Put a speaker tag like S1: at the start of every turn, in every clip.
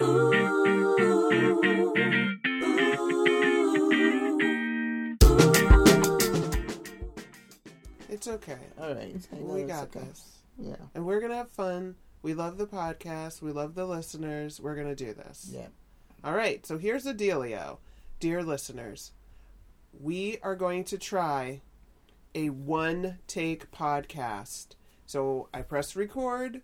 S1: It's okay.
S2: All right.
S1: We got
S2: okay.
S1: this.
S2: Yeah.
S1: And we're going to have fun. We love the podcast. We love the listeners. We're going to do this.
S2: Yeah.
S1: All right. So here's the dealio. Dear listeners, we are going to try a one take podcast. So I press record.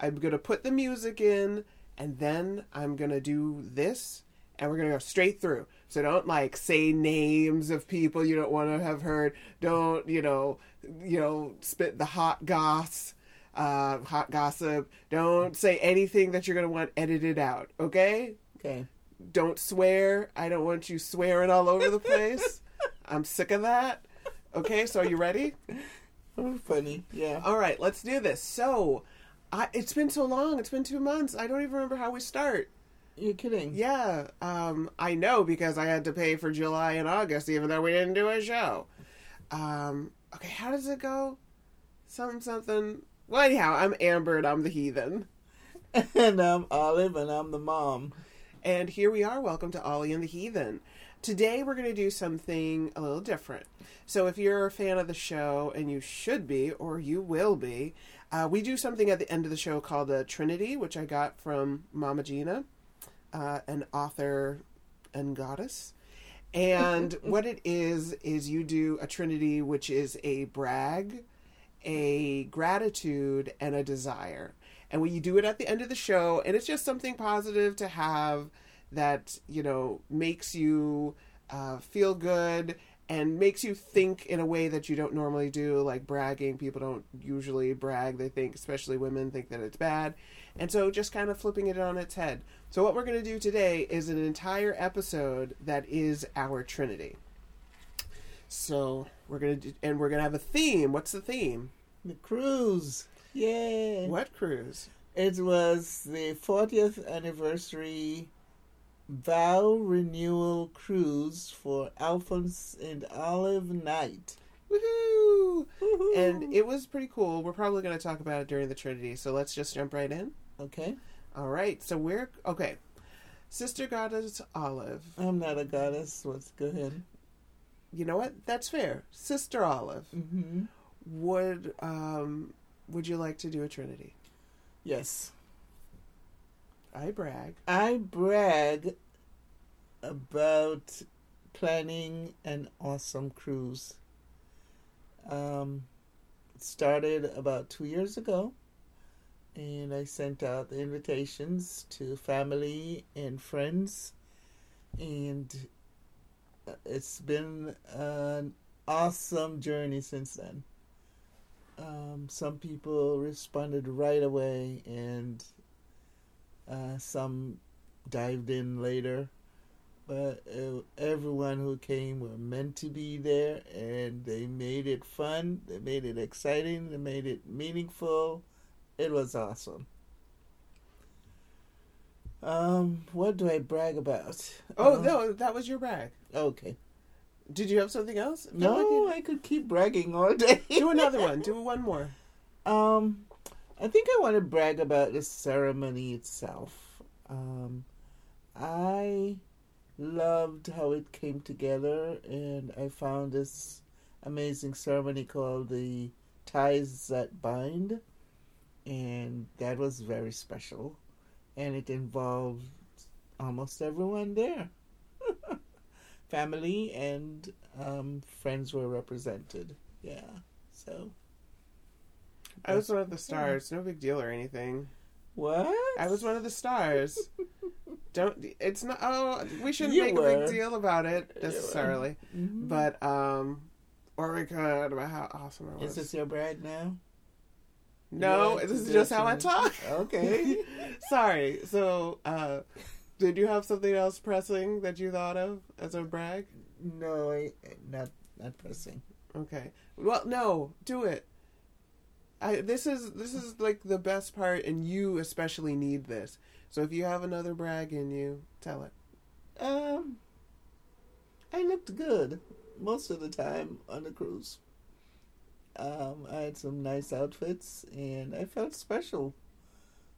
S1: I'm going to put the music in. And then I'm to do this. And we're to go straight through. So don't like say names of people you don't want to have heard. Don't, you know, you know, spit the hot goss, uh, hot gossip. Don't say anything that you're to want edited out. Okay?
S2: Okay.
S1: don't swear. I don't want you swearing all over the place. I'm sick of that. Okay, so are you ready?
S2: Oh, funny. Yeah.
S1: All right, let's do this. So, I, it's been so long. It's been two months. I don't even remember how we start.
S2: You're kidding.
S1: Yeah, um, I know because I had to pay for July and August, even though we didn't do a show. Um, okay, how does it go? Something, something. Well, anyhow, I'm Amber and I'm the heathen.
S2: And I'm Olive, and I'm the mom.
S1: And here we are. Welcome to Ollie and the Heathen. Today we're going to do something a little different. So if you're a fan of the show, and you should be, or you will be, uh, we do something at the end of the show called a Trinity, which I got from Mama Gena, uh, an author and goddess. And what it is, is you do a Trinity, which is a brag, a gratitude, and a desire. And when you do it at the end of the show, and it's just something positive to have that, you know, makes you uh, feel good and makes you think in a way that you don't normally do, like bragging. People don't usually brag. They think, especially women, think that it's bad. And so just kind of flipping it on its head. So, what we're going to do today is an entire episode that is our Trinity. So, we're going to do, and we're going to have a theme. What's the theme?
S2: The cruise. Yay.
S1: What cruise?
S2: It was the 40th anniversary vow renewal cruise for Alphonse and Olive Knight.
S1: Woohoo!
S2: Woohoo.
S1: And it was pretty cool. We're probably going to talk about it during the Trinity, so let's just jump right in.
S2: Okay.
S1: All right, so we're okay. Sister Goddess Olive.
S2: I'm not a goddess. Let's go ahead.
S1: You know what? That's fair. Sister Olive.
S2: Mm-hmm.
S1: Would um would you like to do a Trinity?
S2: Yes.
S1: I brag.
S2: I brag about planning an awesome cruise. Um, started about two years ago, and I sent out the invitations to family and friends, and it's been an awesome journey since then. Um, some people responded right away, and uh, some dived in later, but uh, everyone who came were meant to be there, and they made it fun. They made it exciting. They made it meaningful. It was awesome. Um, what do I brag about?
S1: Oh
S2: Uh,
S1: no, that was your brag.
S2: Okay.
S1: Did you have something else?
S2: No,
S1: like you-
S2: I could keep bragging all day.
S1: do another one. Do one more.
S2: Um, I think I want to brag about the ceremony itself. Um, I loved how it came together, and I found this amazing ceremony called the Ties That Bind, and that was very special, and it involved almost everyone there. Family and um, friends were represented. Yeah, so.
S1: I was one of the stars. No big deal or anything.
S2: What?
S1: I was one of the stars. Don't. It's not. Oh, we shouldn't
S2: You
S1: make a big deal about it
S2: were.
S1: necessarily.
S2: Mhm.
S1: But um, or we could about how awesome it was.
S2: Is this your brag now?
S1: no,
S2: want
S1: this is just how I talk.
S2: Okay.
S1: Sorry. So, uh, did you have something else pressing that you thought of as a brag?
S2: no, I, not not pressing.
S1: Okay. Well, no, do it. I this is this is like the best part, and you especially need this. So if you have another brag in you, tell it.
S2: Um, I looked good most of the time on the cruise. Um, I had some nice outfits, and I felt special.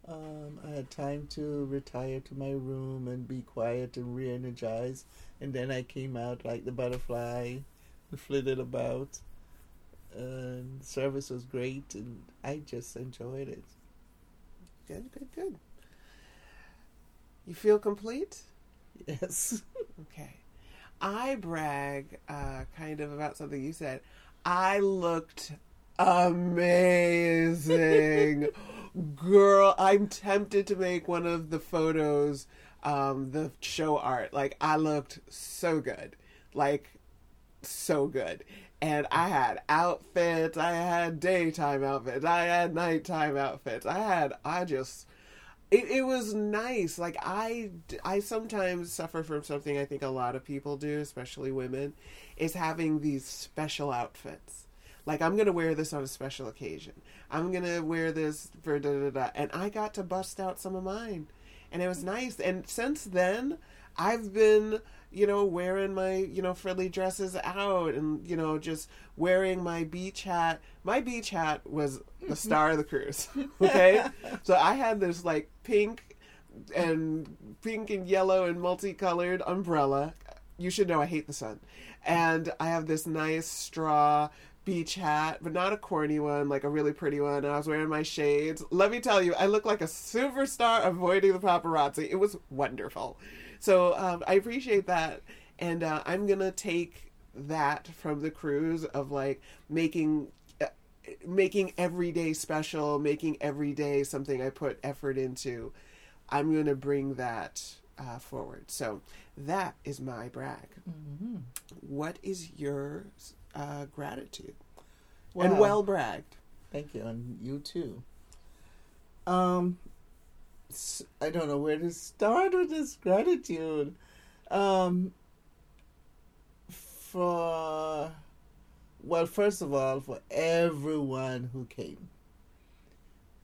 S2: Um, I had time to retire to my room and be quiet and re-energize. And then I came out like the butterfly, and flitted about. And the service was great, and I just enjoyed it.
S1: Good, good, good. You feel complete?
S2: Yes.
S1: Okay. I brag uh, kind of about something you said. I looked amazing. Girl, I'm tempted to make one of the photos, um, the show art. Like, I looked so good. Like, so good. And I had outfits, I had daytime outfits, I had nighttime outfits. I had, I just, it, it was nice. Like, I, I sometimes suffer from something I think a lot of people do, especially women, is having these special outfits. Like, I'm going to wear this on a special occasion. I'm going to wear this for da da da. And I got to bust out some of mine. And it was nice. And since then, I've been, you know, wearing my, you know, frilly dresses out and, you know, just wearing my beach hat. My beach hat was the mm-hmm. star of the cruise. Okay? so I had this like pink and pink and yellow and multicolored umbrella. You should know I hate the sun. And I have this nice straw beach hat, but not a corny one, like a really pretty one. And I was wearing my shades. Let me tell you, I look like a superstar avoiding the paparazzi. It was wonderful. So um, I appreciate that. And uh, I'm going to take that from the cruise of like making uh, making every day special making every day something i put effort into. I'm going to bring that uh, forward. So that is my brag.
S2: Mm-hmm.
S1: what is your uh, gratitude? And well bragged.
S2: Thank you, and you too. Um, s- I don't know where to start with this gratitude. Um, for well, first of all, for everyone who came.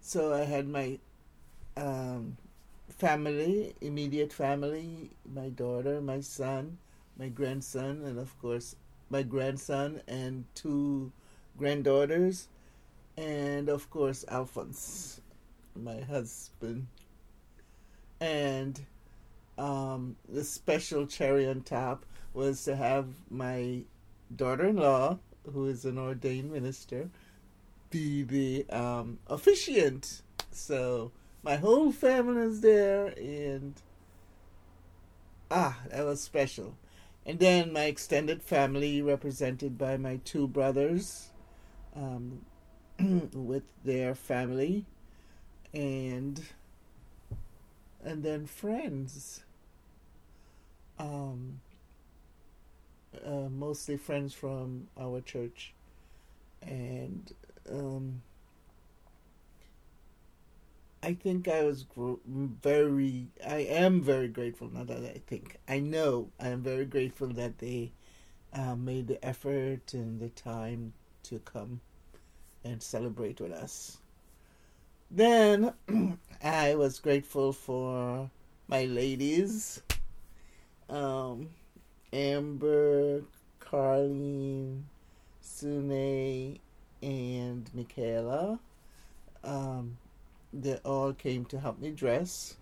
S2: So I had my um, family, immediate family, my daughter, my son, my grandson, and of course my grandson and two granddaughters and of course Alphonse, my husband. And um, the special cherry on top was to have my daughter-in-law, who is an ordained minister, be the um, officiant. So my whole family is there, and ah, that was special. And then my extended family, represented by my two brothers, um, with their family and and then friends um uh, mostly friends from our church and um I think I was very I am very grateful not that I think I know I am very grateful that they uh, made the effort and the time to come and celebrate with us. Then I was grateful for my ladies, um, Amber, Carlene, Sune, and Michaela. Um, they all came to help me dress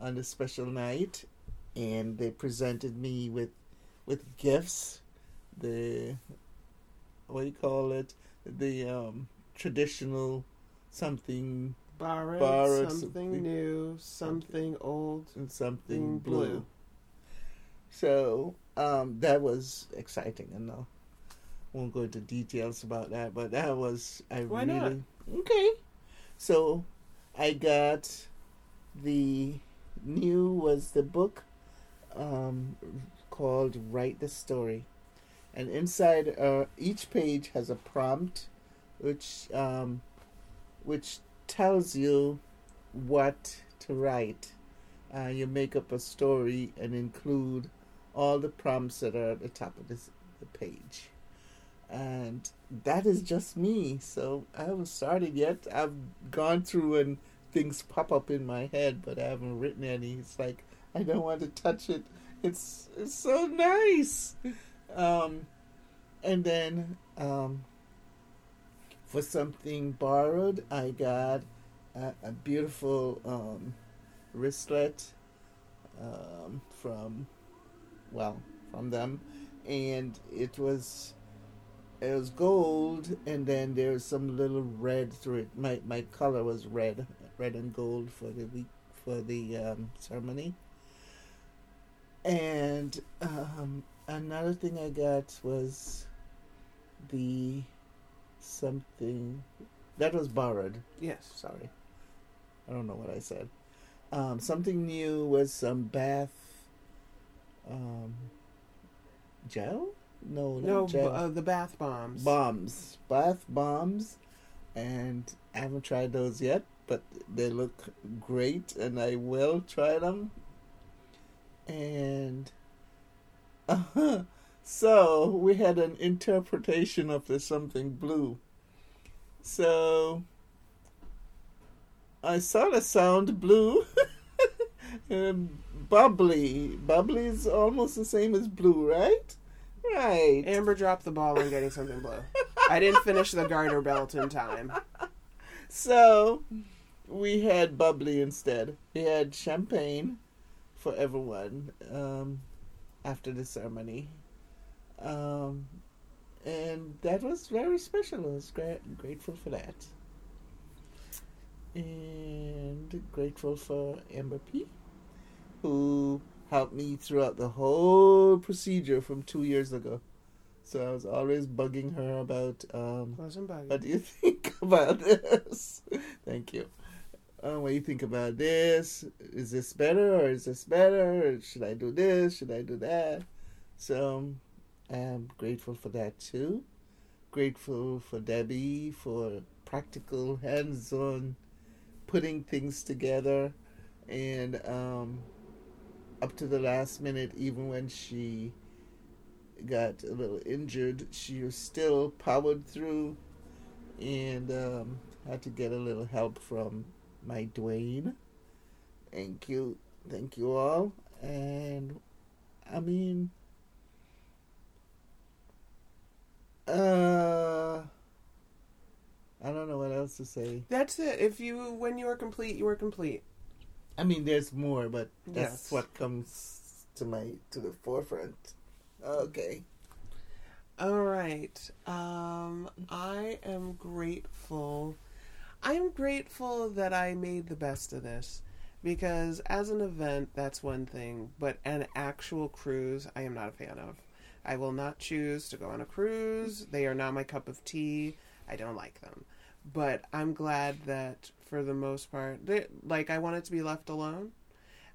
S2: on the special night, and they presented me with with gifts. The what do you call it? the um, traditional something
S1: borrowed,
S2: Borrowed
S1: something
S2: something.
S1: new something old
S2: and something blue.
S1: blue.
S2: So um, that was exciting, and I won't go into details about that, but that was I
S1: Why
S2: really
S1: not?
S2: okay. So I got the new was the book um, called Write the Story, and inside uh, each page has a prompt, which um, which tells you what to write. Uh, you make up a story and include all the prompts that are at the top of this, the page. And that is just me. So I haven't started yet. I've gone through and things pop up in my head, but I haven't written any. It's like I don't want to touch it. It's it's so nice. Um, and then um, for something borrowed, I got a, a beautiful um, wristlet um, from, well, from them, and it was it was gold, and then there was some little red through it. My my color was red, red and gold for the week for the um, ceremony. And um, another thing I got was the something that was borrowed.
S1: Yes.
S2: Sorry, I don't know what I said. Um, something new was some bath um, gel. No,
S1: No,
S2: gel.
S1: uh, the bath bombs.
S2: bombs, bath bombs, and I haven't tried those yet, but they look great, and I will try them. And so we had an interpretation of the something blue. So I saw the sound blue. bubbly. Bubbly is almost the same as blue, right? Right.
S1: Amber dropped the ball on getting something blue. I didn't finish the garter belt in time.
S2: So we had bubbly instead. We had champagne for everyone um, after the ceremony. Um, and that was very special. I was gra- grateful for that. And grateful for Amber P, who helped me throughout the whole procedure from two years ago. So I was always bugging her about um,
S1: Wasn't bugging.
S2: what do you think about this? Thank you. Uh, what do you think about this? Is this better or is this better? Should I do this? Should I do that? So I'm grateful for that too. Grateful for Debbie for practical, hands on putting things together. And um, up to the last minute, even when she got a little injured, she was still powered through and um, had to get a little help from my Dwayne. Thank you. Thank you all. And I mean, uh, I don't know what else to say.
S1: That's it. If you, when you are complete, you are complete.
S2: I mean, there's more, but that's
S1: Yes.
S2: what comes to my to the forefront. Okay.
S1: All right. Um, I am grateful. I'm grateful that I made the best of this because as an event, that's one thing, but an actual cruise, I am not a fan of. I will not choose to go on a cruise. They are not my cup of tea. I don't like them. But I'm glad that for the most part, they, like I wanted to be left alone.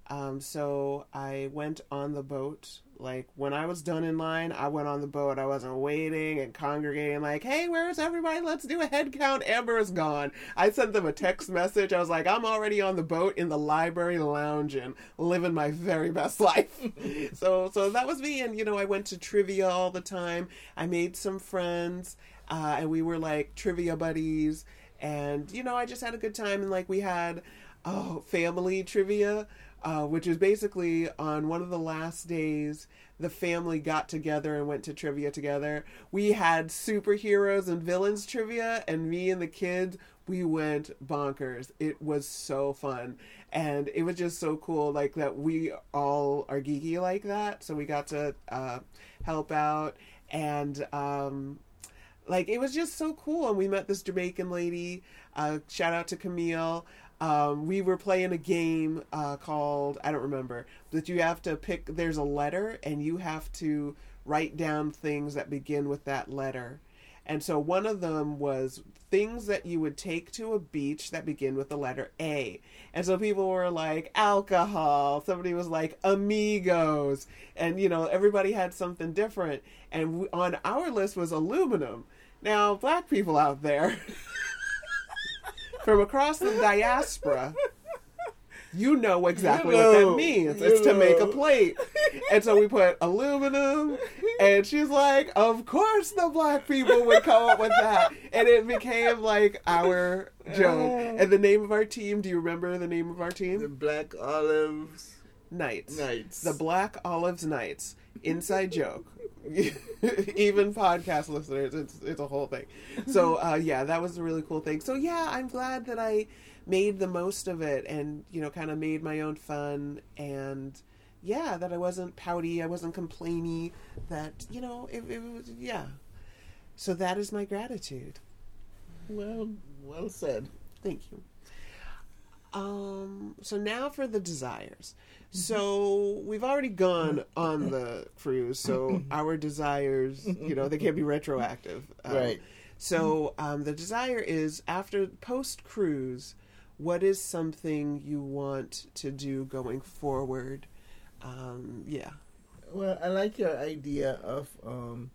S1: Um, so I went on the boat. Like when I was done in line, I went on the boat. I wasn't waiting and congregating. Like, hey, where's everybody? Let's do a head count. Amber is gone. I sent them a text message. I was like, I'm already on the boat in the library lounging, living my very best life. so, so that was me. And you know, I went to trivia all the time. I made some friends, uh, and we were like trivia buddies. And you know, I just had a good time. And like we had, oh, family trivia uh, which is basically on one of the last days the family got together and went to trivia together. We had superheroes and villains trivia, and me and the kids, we went bonkers. It was so fun. And it was just so cool, like that we all are geeky like that. So we got to uh, help out. And um, like it was just so cool and we met this jamaican lady uh, shout out to camille um, we were playing a game uh, called i don't remember that you have to pick there's a letter and you have to write down things that begin with that letter and so one of them was things that you would take to a beach that begin with the letter A. And so people were like alcohol, somebody was like amigos, and you know, everybody had something different. And we, on our list was aluminum. Now, black people out there from across the diaspora, you know exactly
S2: You
S1: what that means. It's to make a plate. And so we put aluminum, and she's like, Of course the black people would come up with that. And it became like our joke. Uh. And the name of our team, do you remember the name of our team? The?
S2: Black Olives
S1: Knights.
S2: Knights.
S1: The Black Olives Knights. Inside joke. Even podcast listeners, it's it's a whole thing. So uh, yeah, that was a really cool thing. So yeah, I'm glad that I made the most of it and you know kind of made my own fun and yeah that i wasn't pouty i wasn't complainy that you know it, it was yeah so that is my gratitude
S2: Well, well said.
S1: thank you um so now for the desires so we've already gone on the cruise so our desires you know they can't be retroactive Um,
S2: right.
S1: so um, the desire is after post cruise, what is something you want to do going forward? Um, yeah,
S2: Well, I like your idea of um,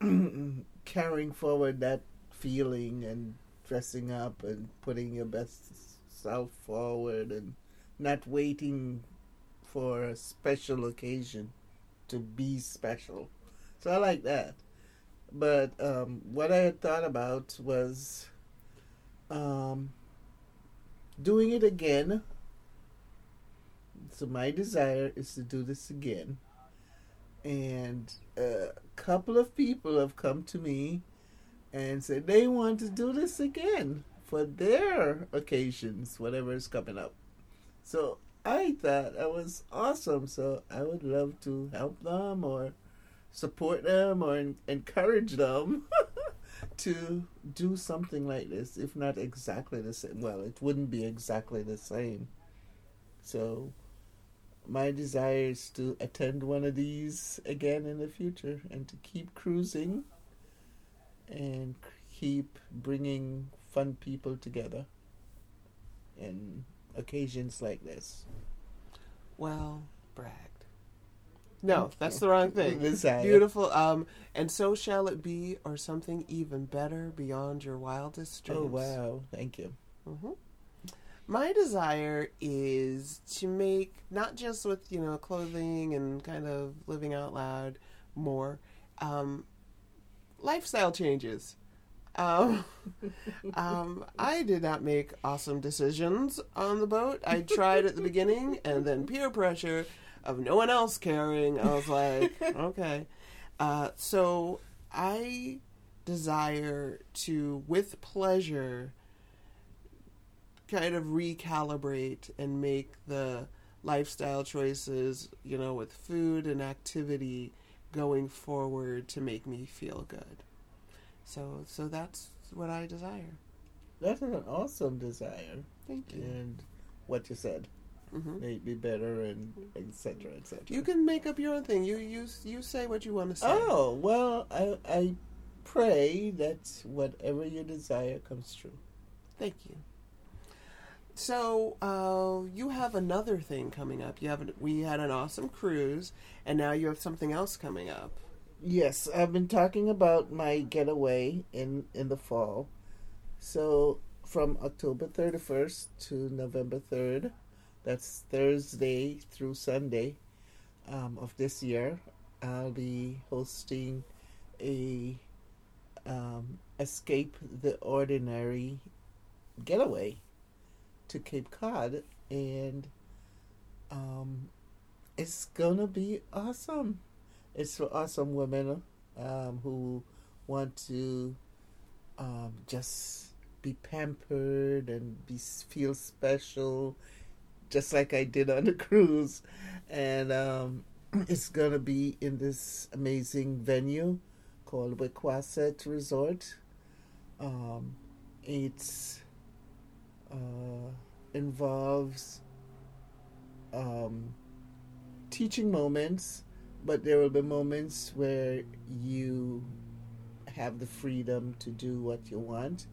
S2: carrying forward that feeling and dressing up and putting your best self forward and not waiting for a special occasion to be special. So I like that. But um, what I had thought about was um, doing it again. So my desire is to do this again. And a couple of people have come to me and said they want to do this again for their occasions, whatever is coming up. So I thought that was awesome. So I would love to help them or support them or en- encourage them to do something like this, if not exactly the same. Well, it wouldn't be exactly the same. So, my desire is to attend one of these again in the future and to keep cruising and keep bringing fun people together in occasions like this.
S1: well, bragged. No, that's the wrong thing. Beautiful. Um, and so shall it be, or something even better beyond your wildest dreams.
S2: Oh, wow. Thank you.
S1: Mm-hmm. My desire is to make not just with you know clothing and kind of living out loud more, um, lifestyle changes. Um, um, I did not make awesome decisions on the boat. I tried at the beginning, and then peer pressure of no one else caring. I was like, okay. Uh, so I desire to, with pleasure, kind of recalibrate and make the lifestyle choices, you know, with food and activity going forward to make me feel good. So so that's what I desire.
S2: That's an awesome desire.
S1: Thank you.
S2: And what you said.
S1: hmm
S2: Make me better and etc. etc.
S1: You can make up your own thing. You you you say what you want to say.
S2: Oh well, I I pray that whatever you desire comes true.
S1: Thank you. So uh, you have another thing coming up. You have we had an awesome cruise, and now you have something else coming up.
S2: Yes, I've been talking about my getaway in in the fall. So from October 31st to November 3rd, that's Thursday through Sunday um, of this year, I'll be hosting a um, escape the ordinary getaway to Cape Cod, and um, it's gonna be awesome. It's for awesome women um, who want to um, just be pampered and be feel special, just like I did on the cruise. And um, it's gonna be in this amazing venue called Wequassett Resort. Um, it's uh, involves um, teaching moments, but there will be moments where you have the freedom to do what you want.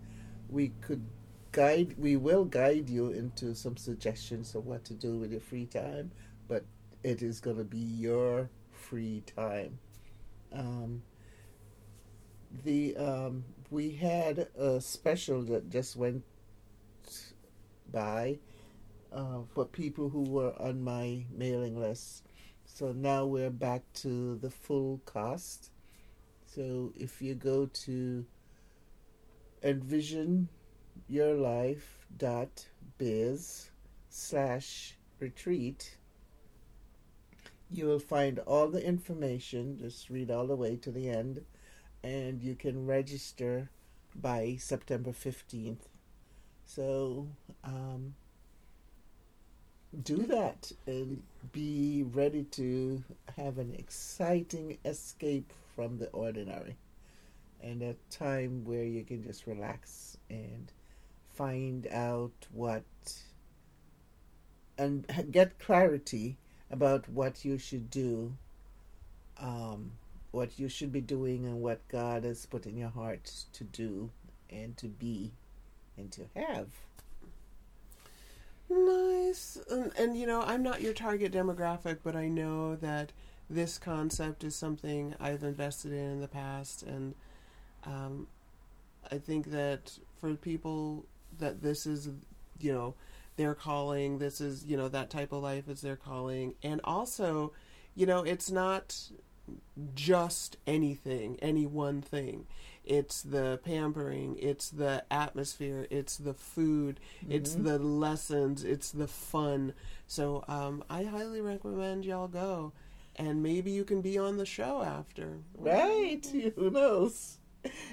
S2: We could guide, we will guide you into some suggestions of what to do with your free time, but it is going to be your free time. Um, the um, we had a special that just went by uh, for people who were on my mailing list. So now we're back to the full cost. So if you go to envisionyourlife.biz slash retreat, you will find all the information. Just read all the way to the end, and you can register by September 15th. So um, do that and be ready to have an exciting escape from the ordinary. And a time where you can just relax and find out what and get clarity about what you should do um, what you should be doing and what god has put in your heart to do and to be and to have
S1: Nice. And, and, you know, I'm not your target demographic, but I know that this concept is something I've invested in in the past. And um, I think that for people that this is, you know, their calling, this is, you know, that type of life is their calling. And also, you know, it's not just anything, any one thing. It's the pampering, it's the atmosphere, it's the food, mm-hmm. it's the lessons, it's the fun. So um, I highly recommend y'all go. And maybe you can be on the show after.
S2: Right. Who knows?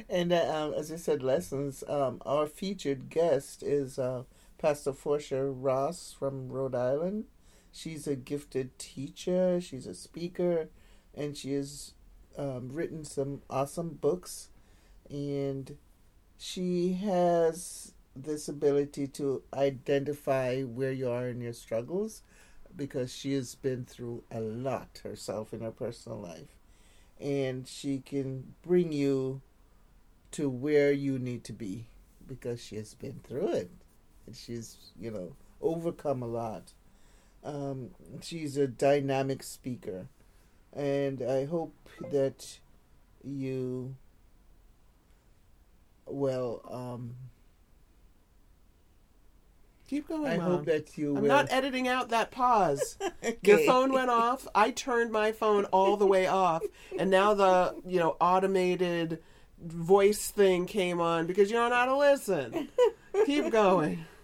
S2: And uh, um, as I said, lessons. Um, our featured guest is uh, Pastor Forsha Ross from Rhode Island. She's a gifted teacher, she's a speaker, and she has um, written some awesome books and she has this ability to identify where you are in your struggles because she has been through a lot herself in her personal life. And she can bring you to where you need to be because she has been through it. And she's you know overcome a lot. Um, she's a dynamic speaker. And i hope that you well, um,
S1: Keep going.
S2: I hope that you.
S1: I'm
S2: will.
S1: not editing out that pause.
S2: okay.
S1: Your phone went off. I turned my phone all the way off, and now the you know automated voice thing came on because you don't know how to listen. Keep going.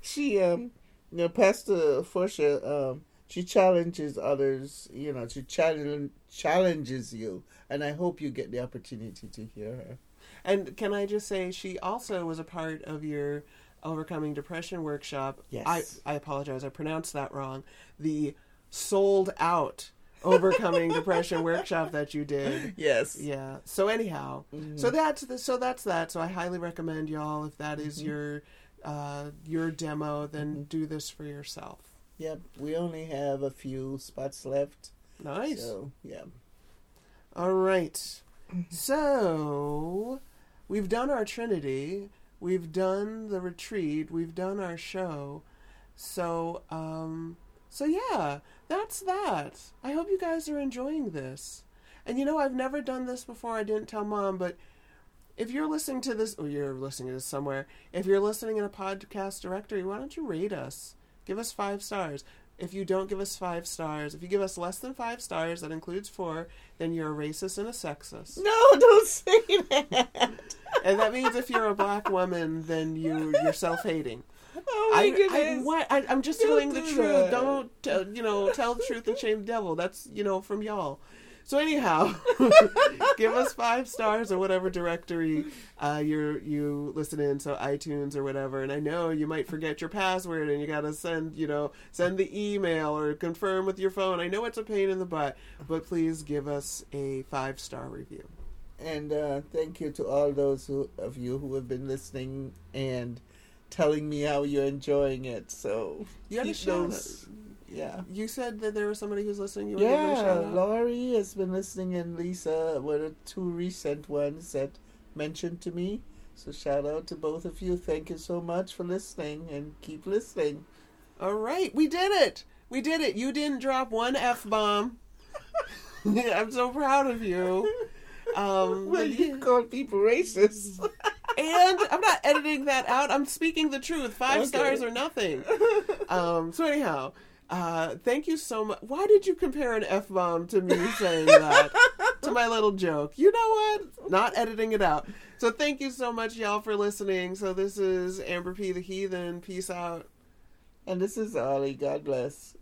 S2: She um, you know, Pastor Forsha um, she challenges others. You know, she challenge challenges you, and I hope you get the opportunity to hear her.
S1: And can I just say, she also was a part of your overcoming depression workshop.
S2: Yes.
S1: I, I apologize, I pronounced that wrong. The sold out overcoming depression workshop that you did.
S2: Yes.
S1: Yeah. So anyhow, mm-hmm. so that's the, so that's that. So I highly recommend y'all if that is mm-hmm. your uh, your demo, then mm-hmm. do this for yourself.
S2: Yep. We only have a few spots left.
S1: Nice.
S2: So yeah.
S1: All right. so we've done our Trinity, we've done the retreat, we've done our show. So, um, so yeah, that's that. I hope you guys are enjoying this. And you know, I've never done this before. I didn't tell mom, but if you're listening to this, or you're listening to this somewhere, if you're listening in a podcast directory, why don't you rate us? Give us five stars if you don't give us five stars. If you give us less than five stars, that includes four, then you're a racist and a sexist.
S2: No, don't say that.
S1: and that means if you're a black woman, then you you're self hating.
S2: Oh my
S1: I,
S2: goodness!
S1: I, what? I, am just
S2: Don't
S1: telling the truth.
S2: that.
S1: Don't tell, you know? Tell the truth and shame the devil. That's you know from y'all. So anyhow, give us five stars or whatever directory uh, you you listen in, so iTunes or whatever. And I know you might forget your password, and you gotta send you know send the email or confirm with your phone. I know it's a pain in the butt, but please give us a five star review.
S2: And uh, thank you to all those who, of you who have been listening and telling me how you're enjoying it. So
S1: You gotta
S2: those- Yeah.
S1: You said that there was somebody who's listening. You want to give them a
S2: Yeah. Laurie has been listening, and Lisa were the two recent ones that mentioned to me. So shout out to both of you. Thank you so much for listening, and keep listening.
S1: All right, we did it. We did it. You didn't drop one f bomb. I'm so proud of you. Um,
S2: Well, you
S1: yeah.
S2: call people racist.
S1: and I'm not editing that out. I'm speaking the truth. Five
S2: Okay.
S1: stars or nothing. Um, so anyhow, uh, thank you so much. Why did you compare an f bomb to me saying that to my little joke? You know what? Not editing it out. So thank you so much, y'all, for listening. So this is Amber P. the Heathen. Peace out.
S2: and this is Ollie. God bless.